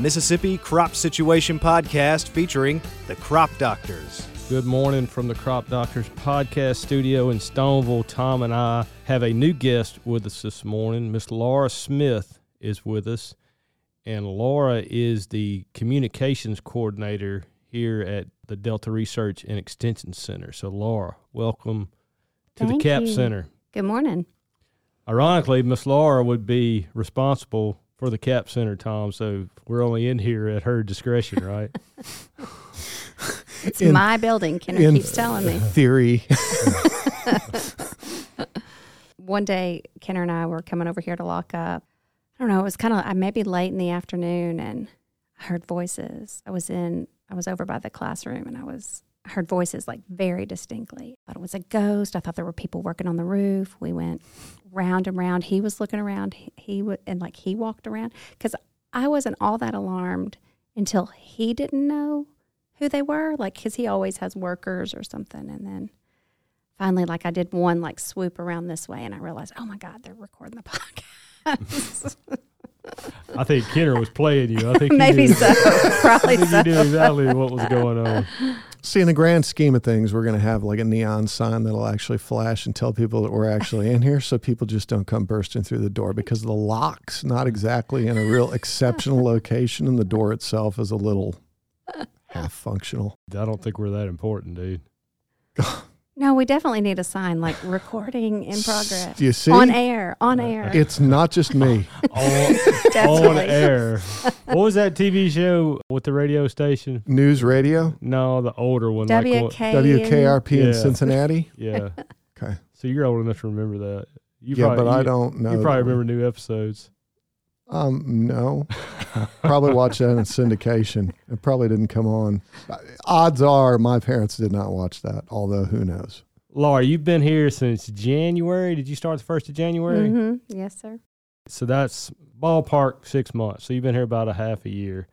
Mississippi Crop Situation Podcast featuring the Crop Doctors. Good morning from the Crop Doctors podcast studio in Stoneville. Tom and I have a new guest with us this morning. Miss Laura Smith is with us, and Laura is the communications coordinator here at the Delta Research and Extension Center. So, Laura, welcome to Thank the Capps you. Center. Good morning. Ironically, Miss Laura would be responsible for the Capps Center, Tom. So we're only in here at her discretion, right? It's In- my building. Kenner in- keeps telling me. Theory. One day, Kenner and I were coming over here to lock up. I don't know. It was kind of maybe late in the afternoon, and I heard voices. I was in. I was over by the classroom, and I was I heard voices like very distinctly. I thought it was a ghost. I thought there were people working on the roof. We went round and round. He was looking around. He, he would and like he walked around because I wasn't all that alarmed until he didn't know who they were. Like because he always has workers or something, and then finally, like I did one like swoop around this way, and I realized, oh my god, they're recording the podcast. I think Kenner was playing you. I think he Maybe so. Probably I think so. you knew exactly what was going on. See, in the grand scheme of things, we're going to have like a neon sign that'll actually flash and tell people that we're actually in here so people just don't come bursting through the door because the lock's not exactly in a real exceptional location and the door itself is a little half functional. I don't think we're that important, dude. No, we definitely need a sign like recording in progress. Do you see? On air, on uh, air. It's not just me. Oh, on, on air. What was that TV show with the radio station? News radio, No, the older one. like. WKRP in Yeah. Cincinnati. yeah. Okay. So you're old enough to remember that. You yeah, probably, but I don't know. You probably that. remember new episodes. Um, no. probably watched that in syndication. It probably didn't come on. Odds are my parents did not watch that, although who knows? Laura, you've been here since January. Did you start the first of January? hmm Yes, sir. So that's ballpark six months. So you've been here about a half a year.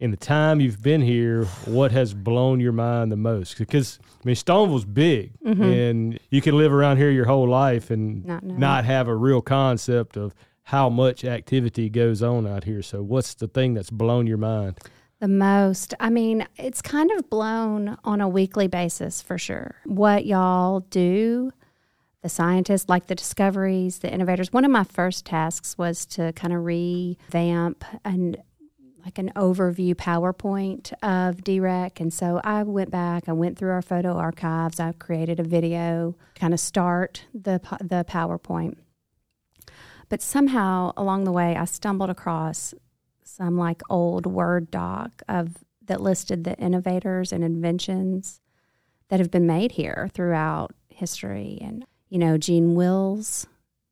In the time you've been here, what has blown your mind the most? Because I mean, Stoneville's big, Mhm. and you can live around here your whole life and Not not have a real concept of how much activity goes on out here. So what's the thing that's blown your mind? The most. I mean, it's kind of blown on a weekly basis for sure. What y'all do, the scientists, like the discoveries, the innovators. One of my first tasks was to kind of revamp and like an overview PowerPoint of DREC. And so I went back, I went through our photo archives, I created a video, kind of start the, the PowerPoint. But somehow along the way, I stumbled across some like old Word doc of that listed the innovators and inventions that have been made here throughout history. And, you know, Gene Wills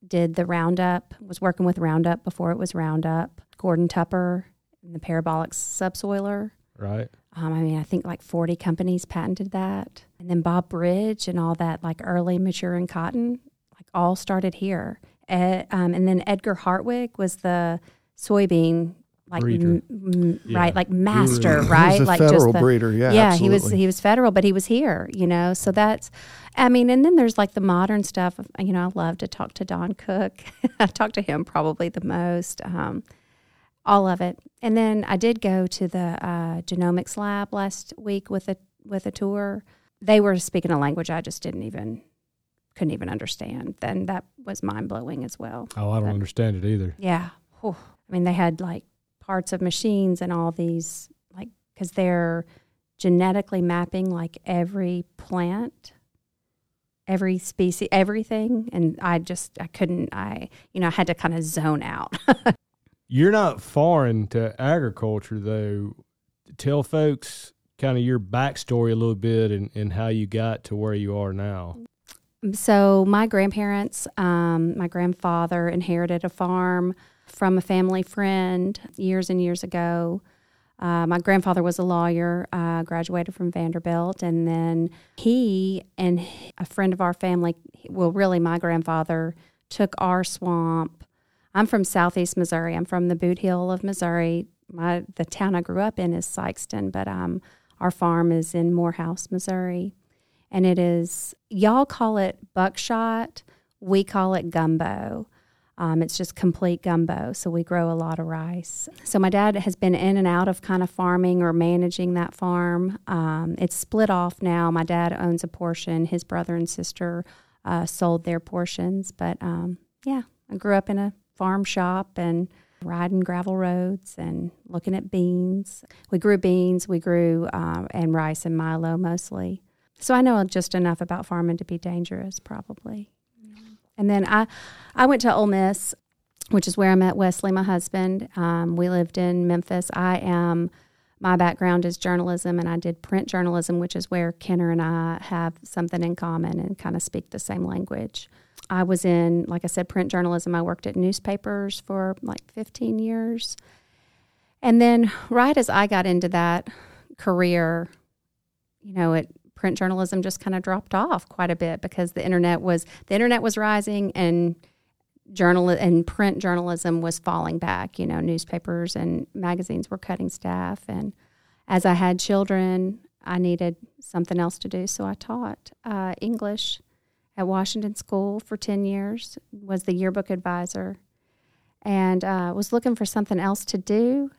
did the Roundup, was working with Roundup before it was Roundup. Gordon Tupper and the parabolic subsoiler. Right? Um, I mean, I think like 40 companies patented that. And then Bob Bridge and all that, like early maturing cotton, like all started here. Ed, um, and then Edgar Hartwig was the soybean, like, m- m- Yeah. right, like master, He right? was a like federal the, breeder. Yeah, yeah, he was he was federal, but he was here, you know. So that's, I mean, and then there's like the modern stuff. You know, I love to talk to Don Cook. I talk to him probably the most. Um, all of it, and then I did go to the uh, genomics lab last week with a with a tour. They were speaking a language I just didn't even couldn't even understand. Then that was mind blowing as well. Oh, I don't But- understand it either. Yeah. Whew. I mean, they had like parts of machines and all these, like, because they're genetically mapping like every plant, every species, everything. And I just, I couldn't, I, you know, I had to kind of zone out. You're not foreign to agriculture, though. Tell folks kind of your backstory a little bit and, and how you got to where you are now. So my grandparents, um, my grandfather inherited a farm from a family friend years and years ago. Uh, my grandfather was a lawyer, uh, graduated from Vanderbilt, and then he and a friend of our family, well, really my grandfather, took our swamp. I'm from southeast Missouri. I'm from the Bootheel of Missouri. My the town I grew up in is Sikeston, but um, our farm is in Morehouse, Missouri and it is y'all call it buckshot we call it gumbo Um, it's just complete gumbo. So we grow a lot of rice. So my dad has been in and out of kind of farming or managing that farm. Um, it's split off now. My dad owns a portion. His brother and sister uh, sold their portions. But um, yeah, I grew up in a farm shop and riding gravel roads and looking at beans. We grew beans, we grew uh, and rice and milo mostly. So I know just enough about farming to be dangerous, probably. And then I, I went to Ole Miss, which is where I met Wesley, my husband. Um, we lived in Memphis. I am, my background is journalism, and I did print journalism, which is where Kenner and I have something in common and kind of speak the same language. I was in, like I said, print journalism. I worked at newspapers for like 15 years. And then, right as I got into that career, you know, it print journalism just kind of dropped off quite a bit because the internet was the internet was rising and journal and print journalism was falling back. You know, newspapers and magazines were cutting staff, and as I had children, I needed something else to do, so I taught uh, English at Washington School for ten years. Was the yearbook advisor, and uh, was looking for something else to do.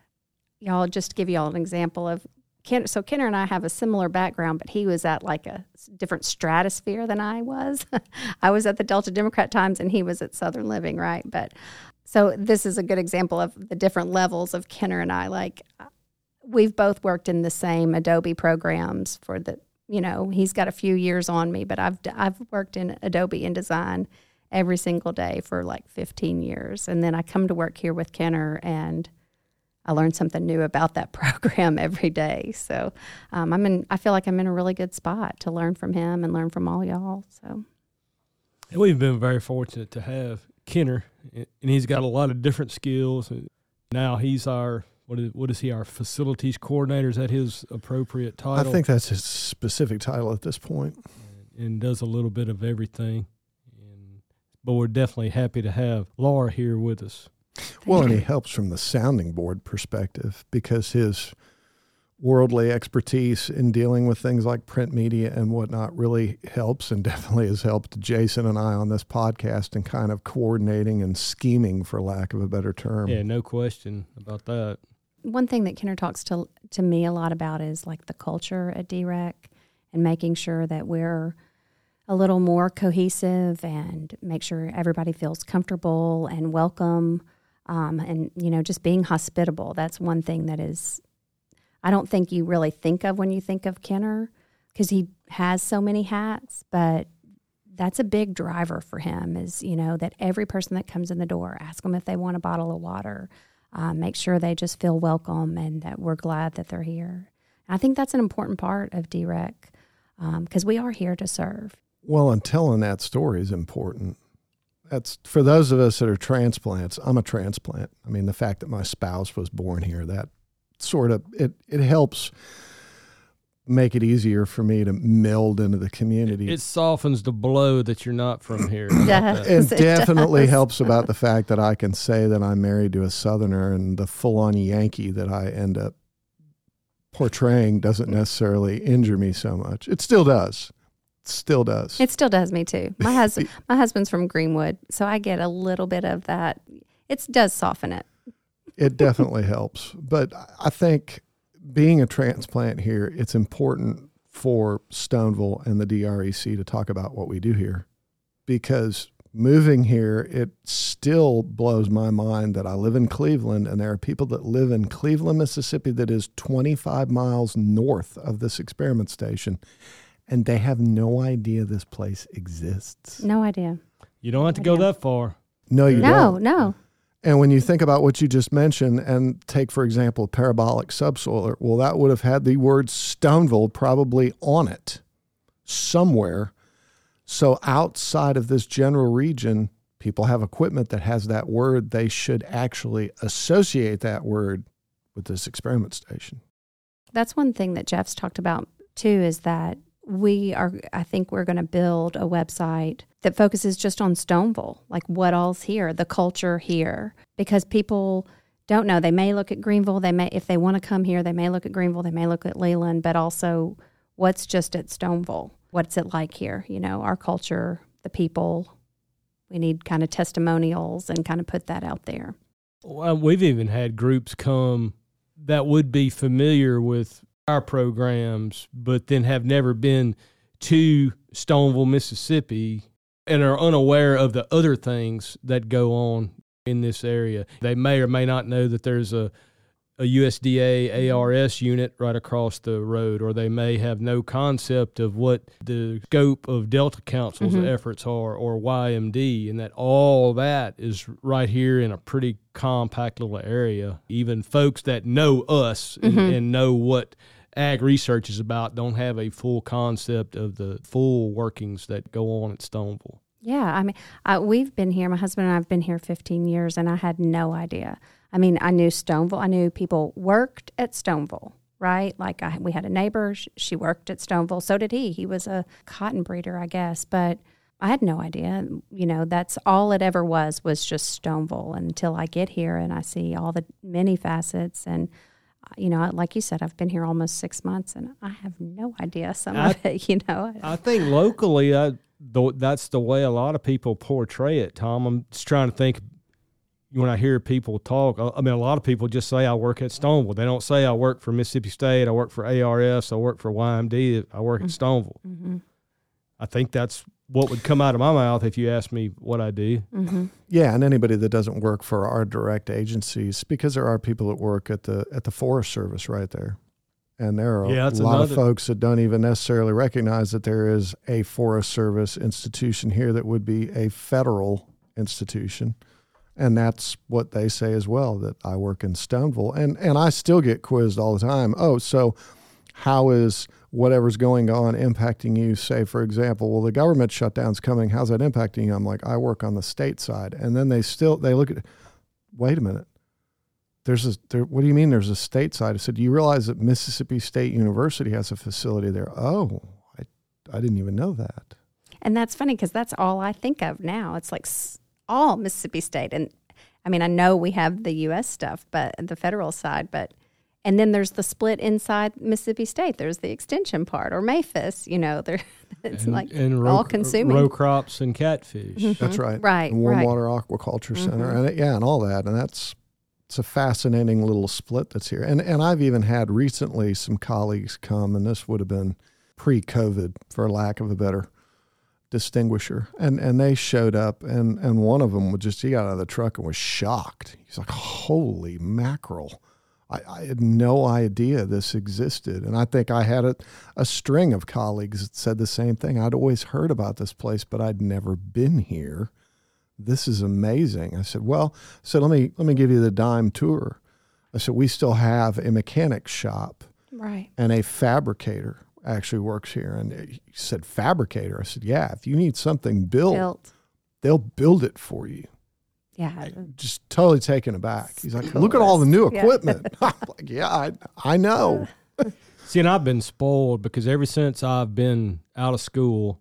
Y'all, just give you all an example of Ken, so Kenner and I have a similar background, but he was at like a different stratosphere than I was. I was at the Delta Democrat Times, and he was at Southern Living, right? But so this is a good example of the different levels of Kenner and I. Like uh, we've both worked in the same Adobe programs for the, you know, he's got a few years on me, but I've I've worked in Adobe InDesign every single day for like 15 years, and then I come to work here with Kenner and I learn something new about that program every day. So um, I'm in. I feel like I'm in a really good spot to learn from him and learn from all y'all. So we've been very fortunate to have Kenner, and he's got a lot of different skills. Now he's our what is what is he our facilities coordinator? Is that his appropriate title? I think that's his specific title at this point. And, and does a little bit of everything. And, but we're definitely happy to have Laura here with us. Well, and he helps from the sounding board perspective because his worldly expertise in dealing with things like print media and whatnot really helps and definitely has helped Jason and I on this podcast and kind of coordinating and scheming, for lack of a better term. Yeah, no question about that. One thing that Kenner talks to to me a lot about is like the culture at DREC and making sure that we're a little more cohesive and make sure everybody feels comfortable and welcome um, and you know just being hospitable that's one thing that is i don't think you really think of when you think of kenner because he has so many hats but that's a big driver for him is you know that every person that comes in the door ask them if they want a bottle of water um, make sure they just feel welcome and that we're glad that they're here. I think that's an important part of DREC because um, we are here to serve. Well and telling that story is important that's for those of us that are transplants. I'm a transplant. I mean, the fact that my spouse was born here, that sort of it it helps make it easier for me to meld into the community. It softens the blow that you're not from here. it definitely helps about the fact that I can say that I'm married to a Southerner and the full on Yankee that I end up portraying doesn't necessarily injure me so much. It still does still does. It still does me too. My husband, my husband's from Greenwood, so I get a little bit of that. It does soften it. It definitely helps, but I think being a transplant here, it's important for Stoneville and the DREC to talk about what we do here, because moving here, it still blows my mind that I live in Cleveland and there are people that live in Cleveland, Mississippi, that is 25 miles north of this experiment station and they have no idea this place exists. No idea. You don't have to go that far. No, you no, don't. No, no. And when you think about what you just mentioned, and take, for example, parabolic subsoiler, well, that would have had the word Stoneville probably on it somewhere. So outside of this general region, people have equipment that has that word. They should actually associate that word with this experiment station. That's one thing that Jeff's talked about too is that we are i think we're going to build a website that focuses just on stoneville like what all's here the culture here. Because people don't know they may look at greenville they may if they want to come here they may look at greenville they may look at leland but also what's just at stoneville what's it like here? You know our culture the people. We need kind of testimonials and kind of put that out there. Well, we've even had groups come that would be familiar with our programs, but then have never been to Stoneville, Mississippi, and are unaware of the other things that go on in this area. They may or may not know that there's a a USDA ARS unit right across the road, or they may have no concept of what the scope of Delta Council's Mhm. efforts are, or YMD, and that all that is right here in a pretty compact little area. Even folks that know us and, Mhm. and know what ag research is about don't have a full concept of the full workings that go on at Stoneville. Yeah, I mean, I, we've been here. My husband and I have been here 15 years, and I had no idea. I mean, I knew Stoneville. I knew people worked at Stoneville, right? Like I, we had a neighbor. sh- She worked at Stoneville. So did he. He was a cotton breeder, I guess. But I had no idea. You know, that's all it ever was was just Stoneville until I get here and I see all the many facets and. Uh, You know, like you said, I've been here almost six months, and I have no idea some I- of it. You know, I think locally, I, th- that's the way a lot of people portray it. Tom, I'm just trying to think. When I hear people talk, I I mean, a lot of people just say I work at Stoneville. They don't say I work for Mississippi State. I work for ARS. I work for YMD. I work at Stoneville. hmm I think that's what would come out of my mouth if you asked me what I do. hmm Yeah, and anybody that doesn't work for our direct agencies, because there are people that work at the at the Forest Service right there, and there are Yeah, a lot another- of folks that don't even necessarily recognize that there is a Forest Service institution here that would be a federal institution, and that's what they say as well. That I work in Stoneville, and and I still get quizzed all the time. Oh, so how is whatever's going on impacting you? Say, for example, well, the government shutdown's coming. How's that impacting you? I'm like, I work on the state side, and then they still they look at. Wait a minute. There's a there. What do you mean? There's a state side? I said, do you realize that Mississippi State University has a facility there? Oh, I I didn't even know that. And that's funny because that's all I think of now. It's like all Mississippi State, and I mean I know we have the U.S. stuff, but the federal side, but and then there's the split inside Mississippi State. There's the extension part or MAFES. You know, there it's and, like and all consuming. row crops and catfish. Mm-hmm. That's right. Right, The Warm right. Water Aquaculture mm-hmm. Center, and it, yeah, and all that, and that's it's a fascinating little split that's here. And and I've even had recently some colleagues come, and this would have been pre-COVID, for lack of a better distinguisher, and and they showed up, and and one of them would just he got out of the truck and was shocked. He's like, "Holy mackerel!" I, I had no idea this existed. And I think I had a, a string of colleagues that said the same thing. I'd always heard about this place, but I'd never been here. This is amazing. I said, well, so let me let me give you the dime tour. I said, we still have a mechanic shop right. and a fabricator actually works here. And he said, fabricator. I said, yeah, if you need something built, Built. they'll build it for you Yeah. just totally taken aback. He's like, "Look at all the new Yeah. equipment." I'm like, "Yeah, I, I know." Uh. See, and I've been spoiled because ever since I've been out of school,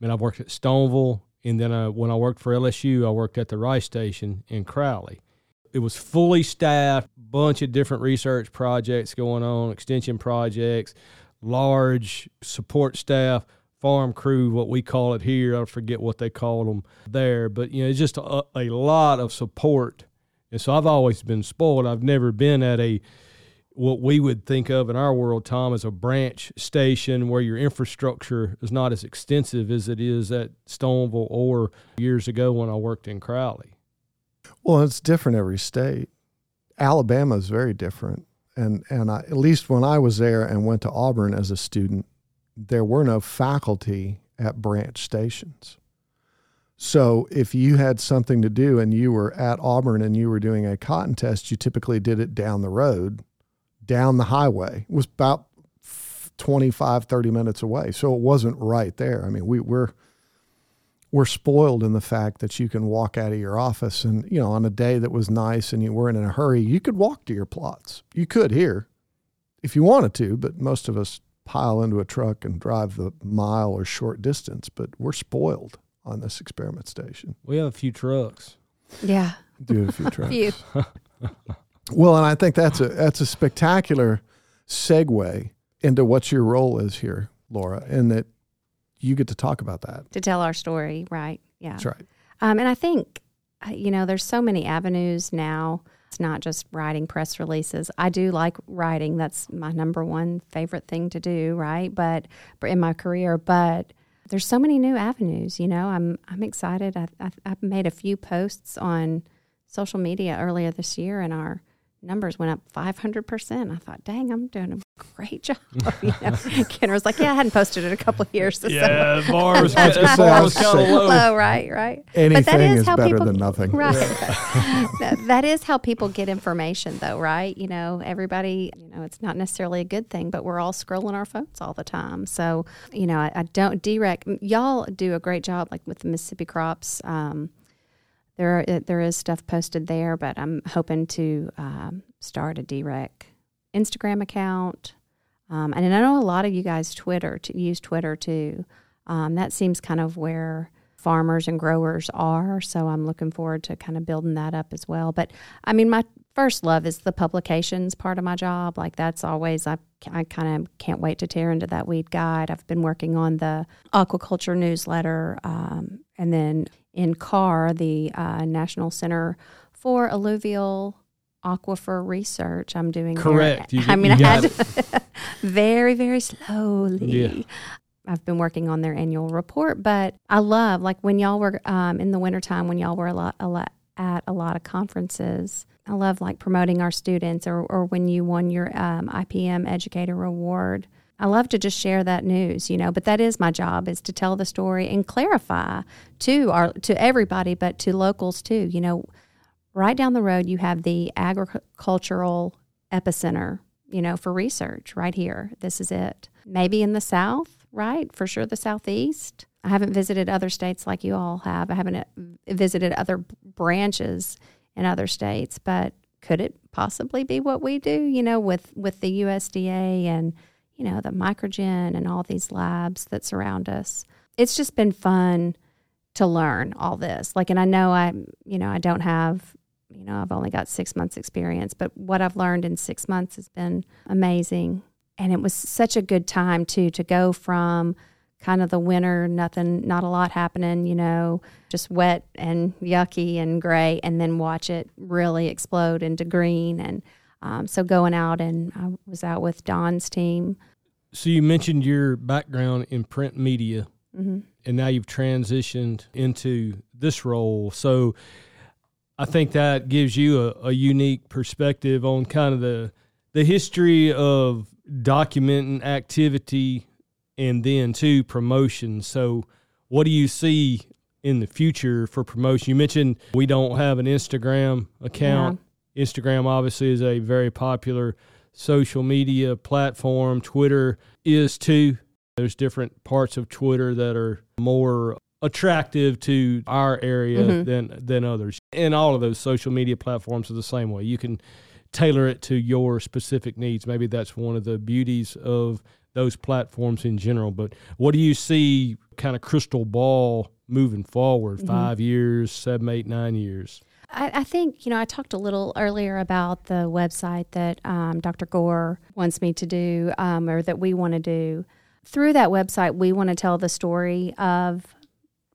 I mean, I've worked at Stoneville, and then I, when I worked for LSU, I worked at the Rice Station in Crowley. It was fully staffed, bunch of different research projects going on, extension projects, large support staff, farm crew, what we call it here. I forget what they called them there, but you know, it's just a, a lot of support. And so I've always been spoiled. I've never been at a what we would think of in our world, Tom, as a branch station where your infrastructure is not as extensive as it is at Stoneville or years ago when I worked in Crowley. Well, it's different every state. Alabama is very different, and and I, at least when I was there and went to Auburn as a student, there were no faculty at branch stations. So if you had something to do and you were at Auburn and you were doing a cotton test, you typically did it down the road, down the highway. It was about 25, 30 minutes away. So it wasn't right there. I mean, we, we're we're spoiled in the fact that you can walk out of your office and, you know, on a day that was nice and you weren't in a hurry, you could walk to your plots. You could here if you wanted to, but most of us pile into a truck and drive the mile or short distance. But we're spoiled on this experiment station. We have a few trucks. Yeah. Do have a few trucks. Few. Well, and I think that's a that's a spectacular segue into what your role is here, Laura, and that you get to talk about that. to tell our story, right? Yeah. That's right. Um, and I think, uh, you know, there's so many avenues now. It's not just writing press releases. I do like writing. That's my number one favorite thing to do, right? But in my career, but there's so many new avenues. You know, I'm I'm excited. I, I, I made a few posts on social media earlier this year, and our numbers went up 500%. I thought, dang, I'm doing a great job. You know, Kenner was like, yeah, I hadn't posted it a couple of years. Yeah, so. bar was, bar was kind of low. low. Right, right. Anything but that is, is how better people, than nothing. Right. that, that is how people get information, though, right? You know, everybody, you know, it's not necessarily a good thing, but we're all scrolling our phones all the time. So, you know, I, I don't direct, y'all do a great job, like with the Mississippi crops. Um, there are, there is stuff posted there, but I'm hoping to um, start a DREC Instagram account. Um, and I know a lot of you guys Twitter to use Twitter too. Um, that seems kind of where farmers and growers are. So I'm looking forward to kind of building that up as well. But I mean, my first love is the publications part of my job. Like that's always I I kind of can't wait to tear into that weed guide. I've been working on the aquaculture newsletter, um, and then NCAAR, the uh, National Center for Alluvial Aquifer Research. I'm doing correct. There. I mean, I had to very very slowly. Yeah. I've been working on their annual report, but I love like when y'all were um, in the wintertime when y'all were a lot, a lot at a lot of conferences I love like promoting our students or, or when you won your um, IPM Educator Award. I love to just share that news, you know, but that is my job is to tell the story and clarify to our to everybody, but to locals too. You know, right down the road you have the agricultural epicenter, you know, for research right here. This is it. Maybe in the south, right? For sure the southeast. I haven't visited other states like you all have. I haven't uh, visited other branches in other states, but could it possibly be what we do, you know, with, with the USDA and, you know, the microgen and all these labs that surround us? It's just been fun to learn all this. Like, and I know I, you know, I don't have, you know, I've only got six months experience, but what I've learned in six months has been amazing. And it was such a good time too, to go from kind of the winter, nothing, not a lot happening, you know, just wet and yucky and gray, and then watch it really explode into green. And um, so going out, and I was out with Don's team. So you mentioned your background in print media, mm-hmm. and now you've transitioned into this role. So I think that gives you a, a unique perspective on kind of the the history of documenting activity and then two promotion. So, what do you see in the future for promotion? You mentioned we don't have an Instagram account. Yeah. Instagram obviously is a very popular social media platform. Twitter is too. There's different parts of Twitter that are more attractive to our area mm-hmm. than than others. And all of those social media platforms are the same way. You can tailor it to your specific needs. Maybe that's one of the beauties of those platforms in general. But what do you see kind of crystal ball moving forward, mm-hmm. five years, seven, eight, nine years? I, I, think, you know, I talked a little earlier about the website that um, Dr. Gore wants me to do um, or that we want to do. Through that website, we want to tell the story of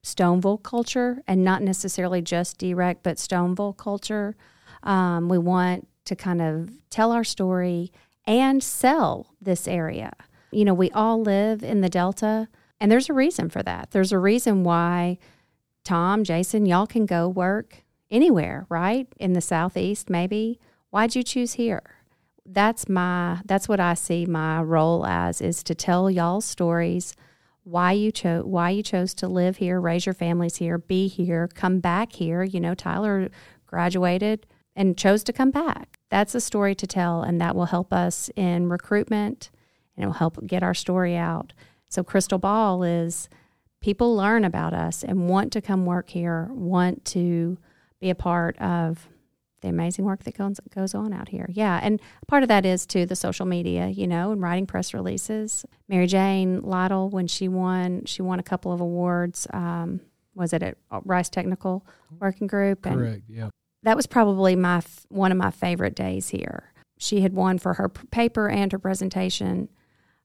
Stoneville culture and not necessarily just DREC, but Stoneville culture. Um, we want to kind of tell our story and sell this area. You know, we all live in the Delta, and there's a reason for that. There's a reason why Tom, Jason, y'all can go work anywhere, right? In the Southeast, maybe. Why'd you choose here? That's my that's what I see my role as is to tell y'all stories why you chose why you chose to live here, raise your families here, be here, come back here. You know, Tyler graduated and chose to come back. That's a story to tell, and that will help us in recruitment and it will help get our story out. So, Crystal Ball is people learn about us and want to come work here, want to be a part of the amazing work that goes, goes on out here. Yeah, and part of that is too the social media, you know, and writing press releases. Mary Jane Lytle, when she won, she won a couple of awards. Um, was it at Rice Technical Working Group? And Correct. Yeah. That was probably my one of my favorite days here. She had won for her paper and her presentation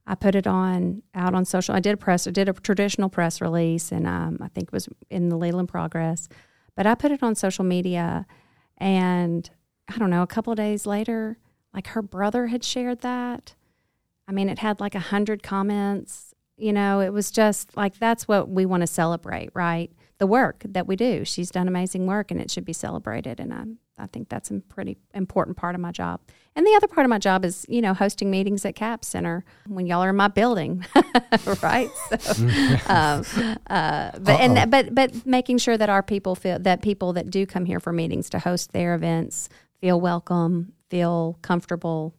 I put it on out on social. I did a press, I did a traditional press release, and um, I think it was in the Leland Progress. But I put it on social media, and I don't know, a couple days later, like her brother had shared that. I mean, it had like a hundred comments. You know, it was just like that's what we want to celebrate, right? The work that we do. She's done amazing work, and it should be celebrated. And I, I think that's a pretty important part of my job. And the other part of my job is, you know, hosting meetings at Capps Center when y'all are in my building, right? So, um, uh, but and but but making sure that our people feel that people that do come here for meetings to host their events feel welcome, feel comfortable.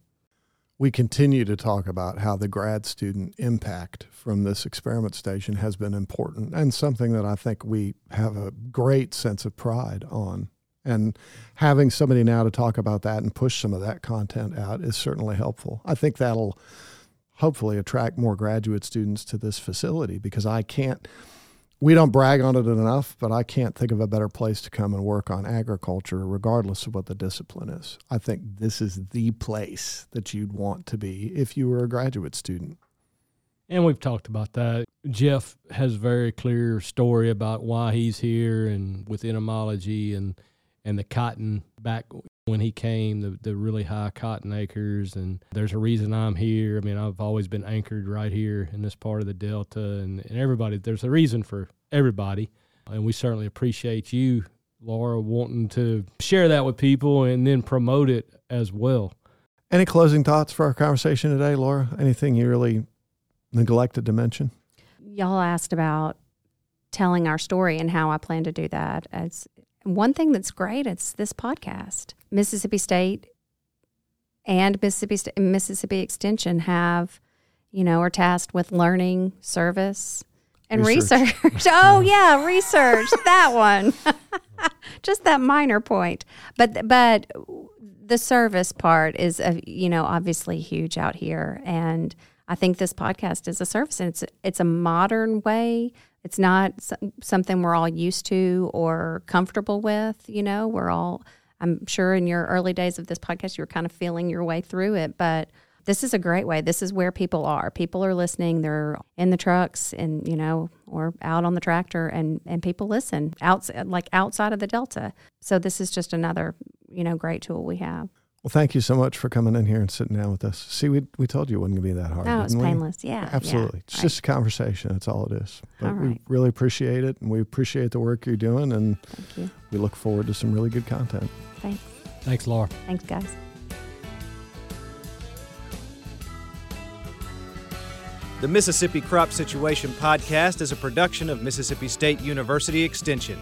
We continue to talk about how the grad student impact from this experiment station has been important and something that I think we have a great sense of pride on. And having somebody now to talk about that and push some of that content out is certainly helpful. I think that'll hopefully attract more graduate students to this facility because I can't, we don't brag on it enough, but I can't think of a better place to come and work on agriculture, regardless of what the discipline is. I think this is the place that you'd want to be if you were a graduate student. And we've talked about that. Jeff has a very clear story about why he's here and with entomology and and the cotton back when he came, the, the really high cotton acres. And there's a reason I'm here. I mean, I've always been anchored right here in this part of the Delta, and, and everybody, there's a reason for everybody. And we certainly appreciate you, Laura, wanting to share that with people and then promote it as well. Any closing thoughts for our conversation today, Laura? Anything you really neglected to mention? Y'all asked about telling our story and how I plan to do that. As one thing that's great, it's this podcast. Mississippi State and Mississippi St- Mississippi Extension have, you know, are tasked with learning, service, and Research. research. oh yeah, research that one. Just that minor point, but but the service part is, uh, you know, obviously huge out here, and I think this podcast is a service, and it's it's a modern way it's not something we're all used to or comfortable with. You know, we're all, I'm sure in your early days of this podcast, you were kind of feeling your way through it, but this is a great way. This is where people are. People are listening. They're in the trucks and, you know, or out on the tractor and, and people listen outside, like outside of the Delta. So this is just another, you know, great tool we have. Well, thank you so much for coming in here and sitting down with us. See, we, we told you it wasn't going to be that hard. No, it's didn't we? painless. Yeah. Absolutely. yeah, it's right. just a conversation. That's all it is. But All we really appreciate it and we appreciate the work you're doing and Thank you. we look forward to some really good content. Thanks. Thanks, Laura. Thanks, guys. The Mississippi Crop Situation Podcast is a production of Mississippi State University Extension.